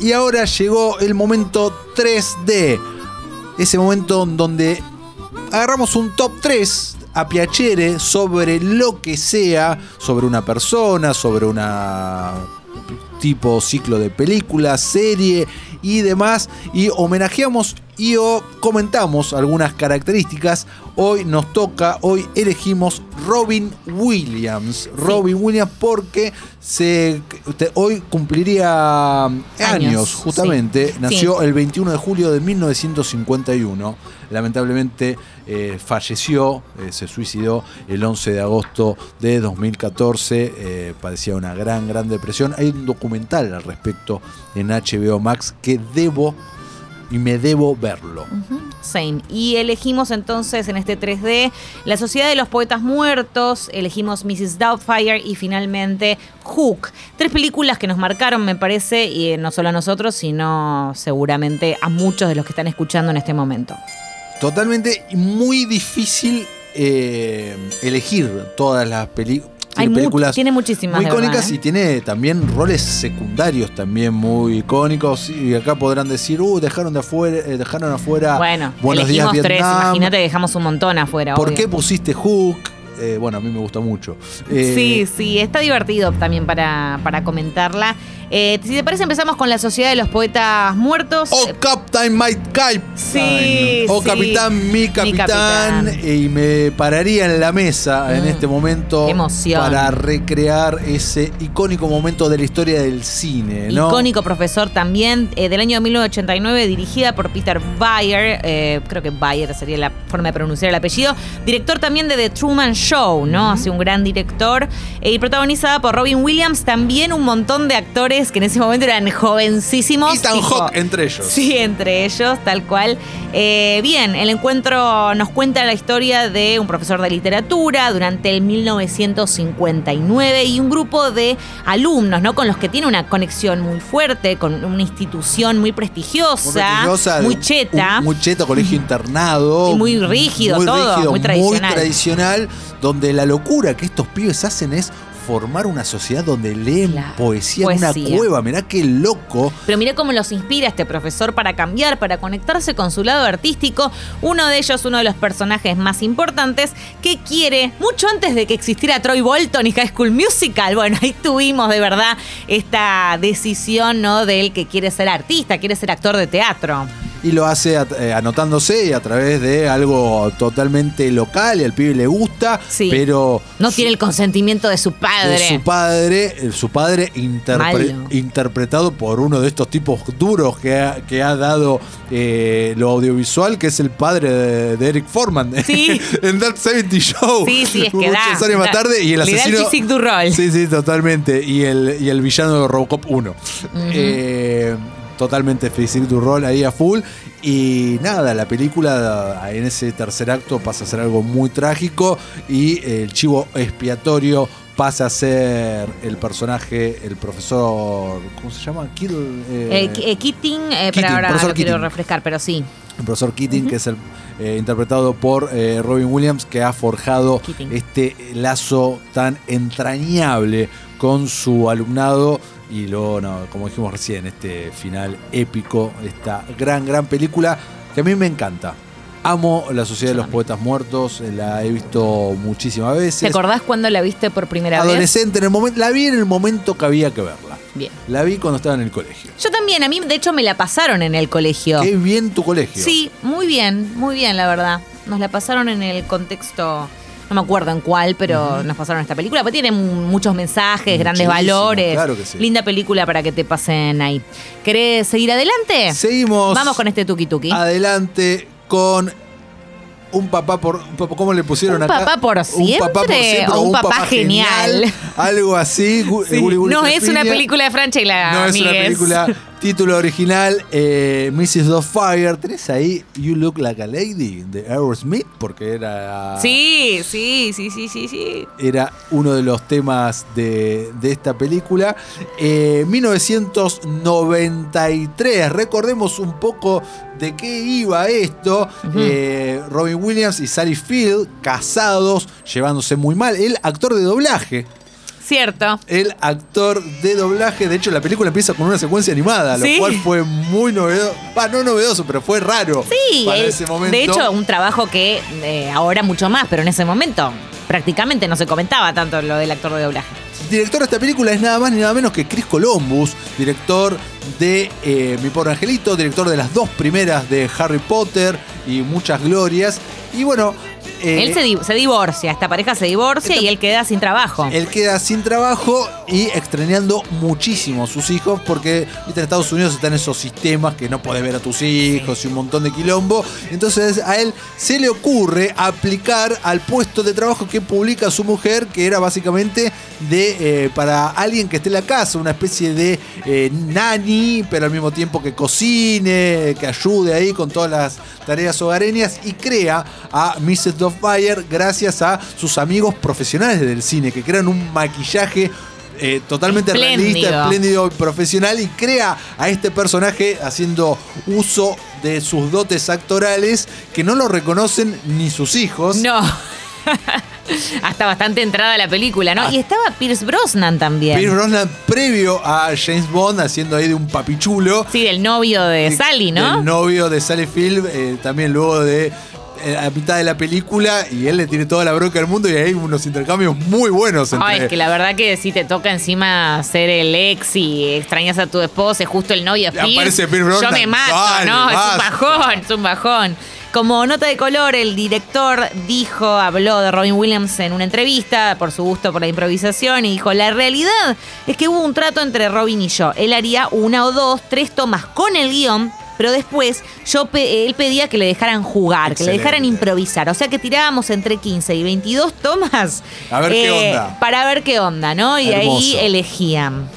Y ahora llegó el momento 3D. Ese momento en donde agarramos un top 3 a piacere sobre lo que sea, sobre una persona, sobre una tipo ciclo de película, serie y demás. Y homenajeamos y o comentamos algunas características. Hoy nos toca, hoy elegimos Robin Williams. Robin Williams porque se, hoy cumpliría años, Años, justamente. sí. Nació Sí. el 21 de julio de 1951. Lamentablemente eh, falleció, eh, se suicidó el 11 de agosto de 2014. eh, padecía una gran, gran depresión. Hay un documental al respecto en HBO Max que debo y me debo verlo. Same. Y elegimos entonces en este 3D La Sociedad de los Poetas Muertos, elegimos Mrs. Doubtfire y finalmente Hook. Tres películas que nos marcaron, me parece, y no solo a nosotros, sino seguramente a muchos de los que están escuchando en este momento. Totalmente muy difícil eh, elegir todas las Hay tiene mu- películas tiene muchísimas, muy verdad, icónicas ¿eh? y tiene también roles secundarios también muy icónicos y acá podrán decir, uh, dejaron de afuera, eh, dejaron afuera Bueno, Buenos días tres, imagínate que dejamos un montón afuera. ¿Por obvio. qué pusiste Hook? Eh, bueno, a mí me gusta mucho. Eh, Sí, sí, está divertido también para, para comentarla. Eh, si te parece, empezamos con la Sociedad de los Poetas Muertos. Oh, Eh, Captain My Captain. Sí, Oh, sí. Capitán, mi capitán. capitán. Y me pararía en la mesa en Mm, este momento emoción. para recrear ese icónico momento de la historia del cine, ¿no? Icónico profesor también, eh, del año 1989, dirigida por Peter Bayer, eh, creo que Bayer sería la forma de pronunciar el apellido, director también de The Truman Show, ¿no? Hace un gran director, eh, y protagonizada por Robin Williams, también un montón de actores que en ese momento eran jovencísimos. Ethan tipo- Hawke entre ellos. Sí, entre ellos, tal cual. Eh, bien, el encuentro nos cuenta la historia de un profesor de literatura durante el 1959 y un grupo de alumnos, ¿no? Con los que tiene una conexión muy fuerte, con una institución muy prestigiosa, Muy prestigiosa, muy cheta. un- muy cheto, colegio internado. Y muy rígido todo, muy tradicional. tradicional, donde la locura que estos pibes hacen es formar una sociedad donde leen Claro, poesía, en una cueva. Mirá qué loco. Pero mire cómo los inspira este profesor para cambiar, para conectarse con su lado artístico. Uno de ellos, uno de los personajes más importantes, que quiere, mucho antes de que existiera Troy Bolton y High School Musical, bueno, ahí tuvimos de verdad esta decisión, ¿no? Del que quiere ser artista, quiere ser actor de teatro. Y lo hace eh, anotándose y a través de algo totalmente local y al pibe le gusta, Sí. pero No su- tiene el consentimiento de su padre. de su padre, eh, su padre interpre- interpretado por uno de estos tipos duros que ha, que ha dado eh, lo audiovisual, que es el padre de, de Eric Foreman Sí. en That 70 Show. Sí, sí, es que da. Años más da- tarde y el le da el asesino. du rol. Sí, sí, totalmente. Y el, y el villano de Robocop 1. Eh, totalmente physique du rol ahí a full. Y nada, la película en ese tercer acto pasa a ser algo muy trágico y el chivo expiatorio pasa a ser el personaje, el profesor, ¿cómo se llama? Kittle, eh, Eh, eh, eh, pero ahora lo quiero refrescar, pero sí. el profesor Keating, que es el interpretado por Robin Williams, que ha forjado Keating. este lazo tan entrañable con su alumnado. Y luego, no, como dijimos recién, este final épico, esta gran, gran película que a mí me encanta. Amo La Sociedad de los Poetas Muertos, la he visto muchísimas veces. ¿Te acordás cuando la viste por primera vez? Adolescente, en el momento, la vi en el momento que había que verla. Bien. La vi cuando estaba en el colegio. Yo también, a mí de hecho me la pasaron en el colegio. Qué bien tu colegio. Sí, muy bien, muy bien, la verdad. Nos la pasaron en el contexto, no me acuerdo en cuál, pero nos pasaron esta película. Porque tiene muchos mensajes, grandes valores. claro que sí. Linda película para que te pasen ahí. ¿Querés seguir adelante? Seguimos. Vamos con este tuki tuki. adelante con un papá por un papá- ¿cómo le pusieron Un acá? papá por siempre, o o un papá genial. algo así Sí, Guli Guli no es una película de Franchella, no es una película título original eh, Mrs. Fire tenés ahí You Look Like a Lady de Aerosmith porque era Sí, sí, sí, sí, sí, sí. era uno de los temas de, de esta película. Eh, 1993, recordemos un poco de qué iba esto. Eh, Robin Williams y Sally Field, casados, llevándose muy mal. El actor de doblaje. Cierto. el actor de doblaje. De hecho, la película empieza con una secuencia animada, lo cual fue muy novedoso. Va, no novedoso, pero fue raro Sí, para ese momento. de hecho, un trabajo que eh, ahora mucho más, pero en ese momento prácticamente no se comentaba tanto lo del actor de doblaje. director de esta película es nada más ni nada menos que Chris Columbus, director de eh, Mi Pobre Angelito, director de las dos primeras de Harry Potter y muchas glorias. Y bueno, eh, él se, di- se divorcia, esta pareja se divorcia Esta- y él queda sin trabajo. él queda sin trabajo y extrañando muchísimo a sus hijos porque ¿viste? en Estados Unidos están esos sistemas que no puedes ver a tus hijos y un montón de quilombo. Entonces a él se le ocurre aplicar al puesto de trabajo que publica su mujer, que era básicamente de eh, para alguien que esté en la casa, una especie de eh, nani, pero al mismo tiempo que cocine, que ayude ahí con todas las tareas hogareñas y crea a Mrs. Doubtfire gracias a sus amigos profesionales del cine que crean un maquillaje eh, totalmente Espléndido. realista, espléndido y profesional y crea a este personaje haciendo uso de sus dotes actorales que no lo reconocen ni sus hijos. No. Hasta bastante entrada la película, ¿no? Ah. Y estaba Pierce Brosnan también. Pierce Brosnan previo a James Bond haciendo ahí de un papichulo. Sí, del novio de Sally, ¿no? El novio de Sally Field, eh, también luego de eh, a mitad de la película y él le tiene toda la bronca del mundo y hay unos intercambios muy buenos entre Ay, es que la verdad que si te toca encima ser el ex y extrañas a tu esposa, es justo el novio Y aparece Pierce, Pierce yo me mato, Dale, ¿no? Es un bajón, es un bajón. Como nota de color, el director dijo, habló de Robin Williams en una entrevista por su gusto por la improvisación y dijo, la realidad es que hubo un trato entre Robin y yo. Él haría una o dos, tres tomas con el guion, pero después yo pe- él pedía que le dejaran jugar, que le dejaran improvisar. O sea que tirábamos entre 15 y 22 tomas. A ver qué eh, onda. Para ver qué onda, ¿no? Y ahí Hermoso. elegían.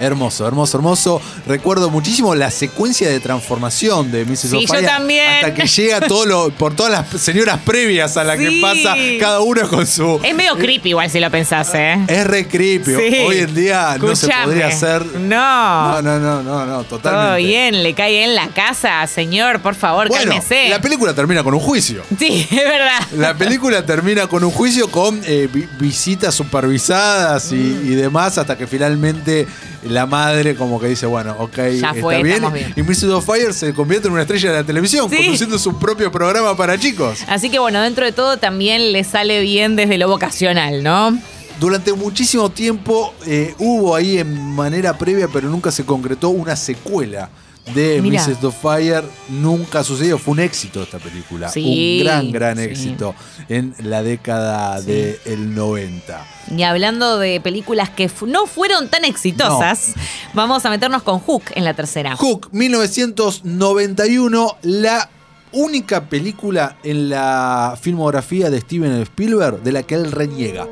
Hermoso, hermoso, hermoso. Recuerdo muchísimo la secuencia de transformación de Mrs. Sí, yo también. Hasta que llega todo lo, por todas las señoras previas a las que pasa cada una con su. Es medio creepy igual si lo pensás, ¿eh? Es re creepy. Sí. Hoy en día no se podría hacer. No. No, no, no, no, no, totalmente. Todo bien, le cae en la casa, señor, por favor, Bueno, cálmese. la película termina con un juicio. Sí, es verdad. La película termina con un juicio con eh, vi- visitas supervisadas y, Mm. y demás hasta que finalmente la madre como que dice, bueno, ok, Ya está bien. bien. Y Mrs. Fire se convierte en una estrella de la televisión, Sí. conduciendo su propio programa para chicos. Así que bueno, dentro de todo también le sale bien desde lo vocacional, ¿no? Durante muchísimo tiempo eh, hubo ahí en manera previa, pero nunca se concretó una secuela de Mirá. Mrs. Fire. Nunca sucedió. Fue un éxito esta película. Sí, un gran, gran sí. éxito en la década del 90. Y hablando de películas que no fueron tan exitosas, vamos a meternos con Hook en la tercera. Hook, 1991, la única película en la filmografía de Steven Spielberg de la que él reniega.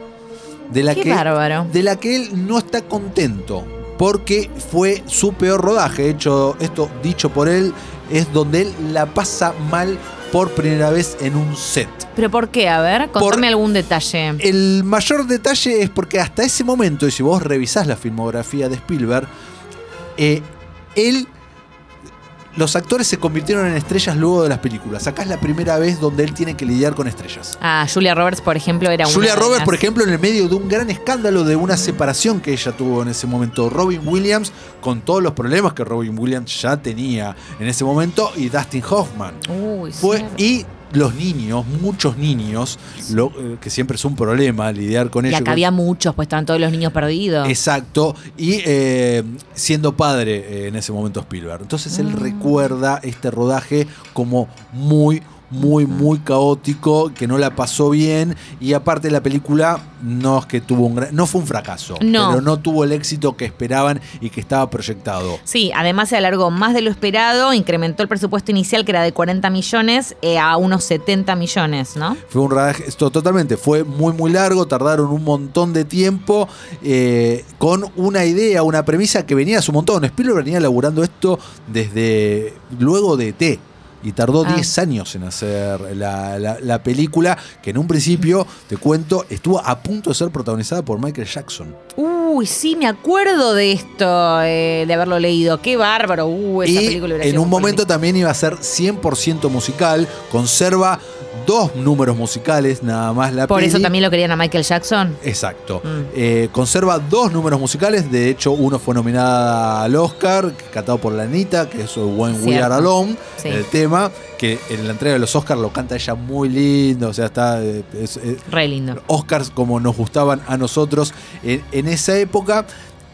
De la, Qué que, bárbaro. de la que él no está contento. Porque fue su peor rodaje. De hecho, esto dicho por él, es donde él la pasa mal por primera vez en un set. ¿Pero por qué? A ver, contame algún detalle. El mayor detalle es porque hasta ese momento, y si vos revisás la filmografía de Spielberg, eh, él. Los actores se convirtieron en estrellas luego de las películas. Acá es la primera vez donde él tiene que lidiar con estrellas. Ah, Julia Roberts, por ejemplo, era una. Julia Roberts, por ejemplo, en el medio de un gran escándalo de una separación que ella tuvo en ese momento. Robin Williams, con todos los problemas que Robin Williams ya tenía en ese momento, y Dustin Hoffman. Uy, Fue, cierto. y los niños, muchos niños, lo- eh, que siempre es un problema lidiar con Y ellos. acá había muchos, pues estaban todos los niños perdidos. Exacto, y eh, siendo padre eh, en ese momento Spielberg. Entonces él Mm. recuerda este rodaje como muy, muy, muy caótico, que no la pasó bien, y aparte la película no es que tuvo un gran- no fue un fracaso, No. pero no tuvo el éxito que esperaban y que estaba proyectado. Sí, además se alargó más de lo esperado, incrementó el presupuesto inicial que era de 40 millones eh, a unos 70 millones, ¿no? Fue un esto totalmente, fue muy muy largo, tardaron un montón de tiempo eh, con una idea, una premisa que venía hace un montón. Spielberg venía laburando esto desde luego de E T. Y tardó Ah. 10 años en hacer la, la- la película, que en un principio, te cuento, estuvo a punto de ser protagonizada por Michael Jackson. Uh, Uy, sí, me acuerdo de esto, eh, de haberlo leído. Qué bárbaro. Uh, esa y película en un momento también iba a ser 100% musical, conserva dos números musicales nada más la Por eso también lo querían a Michael Jackson. Exacto. Mm. Eh, conserva dos números musicales. De hecho, uno fue nominada al Oscar, cantado por la Anita, que es When We Cierto. Are Alone, Sí. el tema, que en la entrega de los Oscars lo canta ella muy lindo. O sea, está. eh, es- es- Re lindo. Oscars como nos gustaban a nosotros en, en esa época.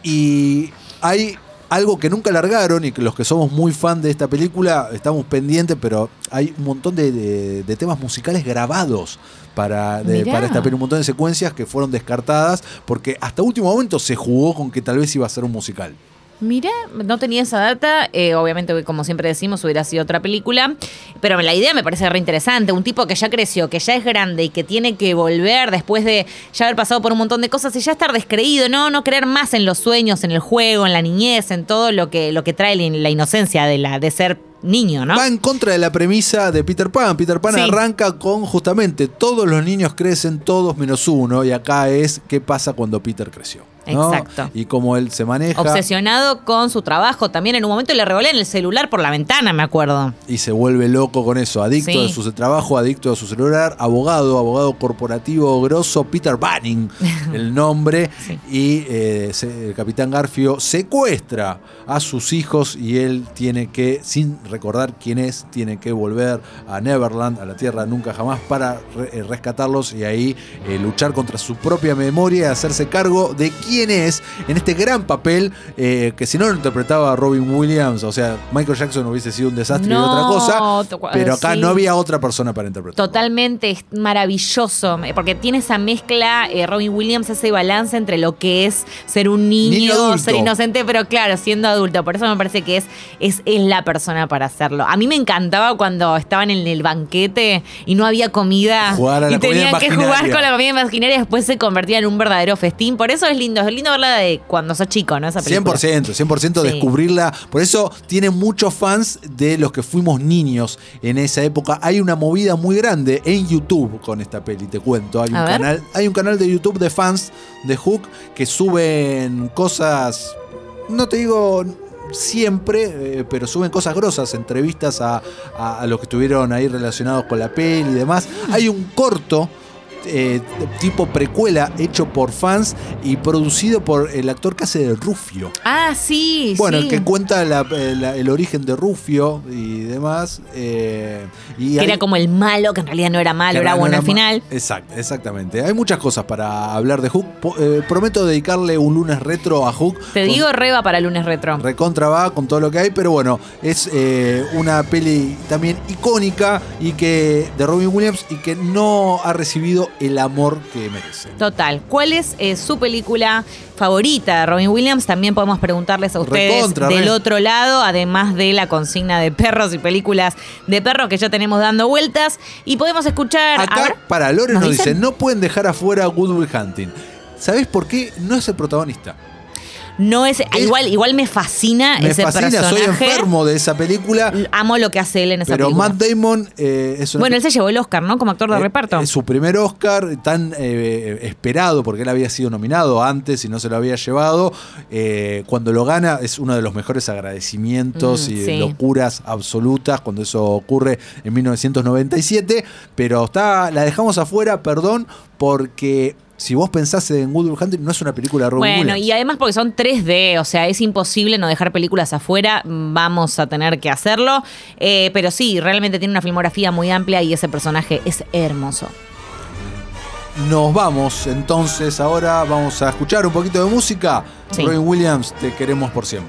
Y hay algo que nunca largaron y que los que somos muy fan de esta película estamos pendientes, pero hay un montón de, de- de temas musicales grabados. Para, de- para esta película, un montón de secuencias que fueron descartadas porque hasta último momento se jugó con que tal vez iba a ser un musical. Mira, no tenía esa data. eh, obviamente, como siempre decimos, hubiera sido otra película. Pero la idea me parece re interesante. Un tipo que ya creció, que ya es grande y que tiene que volver después de ya haber pasado por un montón de cosas y ya estar descreído, no, no creer más en los sueños, en el juego, en la niñez, en todo lo que, lo que trae la inocencia de, la, de ser niño, ¿no? Va en contra de la premisa de Peter Pan. Peter Pan Sí. arranca con justamente todos los niños crecen, todos menos uno. Y acá es qué pasa cuando Peter creció. ¿no? Exacto. Y cómo él se maneja. Obsesionado con su trabajo. También en un momento le revolean el celular por la ventana, me acuerdo. y se vuelve loco con eso, adicto Sí. a su trabajo, adicto a su celular, abogado, abogado corporativo grosso, Peter Banning, el nombre, Sí. y eh, se- el capitán Garfio secuestra a sus hijos y él tiene que, sin recordar quién es, tiene que volver a Neverland, a la Tierra nunca jamás, para re- eh, rescatarlos y ahí eh, luchar contra su propia memoria y hacerse cargo de quién es en este gran papel eh, que si no lo interpretaba Robin Williams, o sea, Michael Jackson hubiese sido un desastre y otra cosa, pero acá sí. no había otra persona para interpretar. Totalmente, es maravilloso, porque tiene esa mezcla, eh, Robin Williams, ese balance entre lo que es ser un niño, ser inocente, pero claro, siendo adulto. Por eso me parece que es, es, es la persona para hacerlo. A mí me encantaba cuando estaban en el banquete y no había comida Jugar a la y comida tenían que jugar con la comida imaginaria y después se convertía en un verdadero festín. Por eso es lindo, es lindo verla de cuando sos chico, ¿no? Esa película. 100%, 100% Sí. descubrirla. Por eso tiene muchos fans de los que fuimos niños en esa época. Hay una movida muy grande en YouTube con esta peli, te cuento. Hay un, canal, hay un canal de YouTube de fans de Hook que suben cosas, no te digo siempre, eh, pero suben cosas grosas, entrevistas a, a- a los que estuvieron ahí relacionados con la peli y demás. Hay un corto eh, tipo precuela hecho por fans y producido por el actor que hace de Rufio. Ah, sí, Bueno, sí. el que cuenta la- la- el origen de Rufio y demás. eh, y que hay- era como el malo, que en realidad no era malo, era no bueno al final. Exactamente. Hay muchas cosas para hablar de Hook. Eh, prometo dedicarle un lunes retro a Hook. Te Con- digo, reba para lunes retro. Recontra va con todo lo que hay, pero bueno, es eh, una peli también icónica y que de Robin Williams y que no ha recibido el amor que merece. Total. ¿Cuál es eh, su película favorita de Robin Williams? También podemos preguntarles a ustedes Recontra, del re. otro lado, además de la consigna de perros y películas de perros que ya tenemos dando vueltas. Y podemos escuchar. a ver. Acá, para Lore ¿Nos nos dice, dicen? no pueden dejar afuera a Good Will Hunting. ¿Sabés por qué? No es el protagonista. No es, igual, igual me fascina Me ese fascina, personaje. soy enfermo de esa película. Amo lo que hace él en esa Pero película. Matt Damon eh, es bueno, él se llevó el Oscar, ¿no? Como actor de Eh, reparto. Es su primer Oscar, tan eh, esperado, porque él había sido nominado antes y no se lo había llevado. Eh, cuando lo gana, es uno de los mejores agradecimientos Mm, y sí. locuras absolutas cuando eso ocurre en 1997. Pero está, la dejamos afuera, perdón, porque si vos pensás en Good Will Hunting, no es una película de Robin Bueno, Williams. y además porque son 3D, o sea, es imposible no dejar películas afuera, vamos a tener que hacerlo. Eh, pero sí, realmente tiene una filmografía muy amplia y ese personaje es hermoso. Nos vamos entonces, ahora vamos a escuchar un poquito de música. Sí. Robin Williams, te queremos por siempre.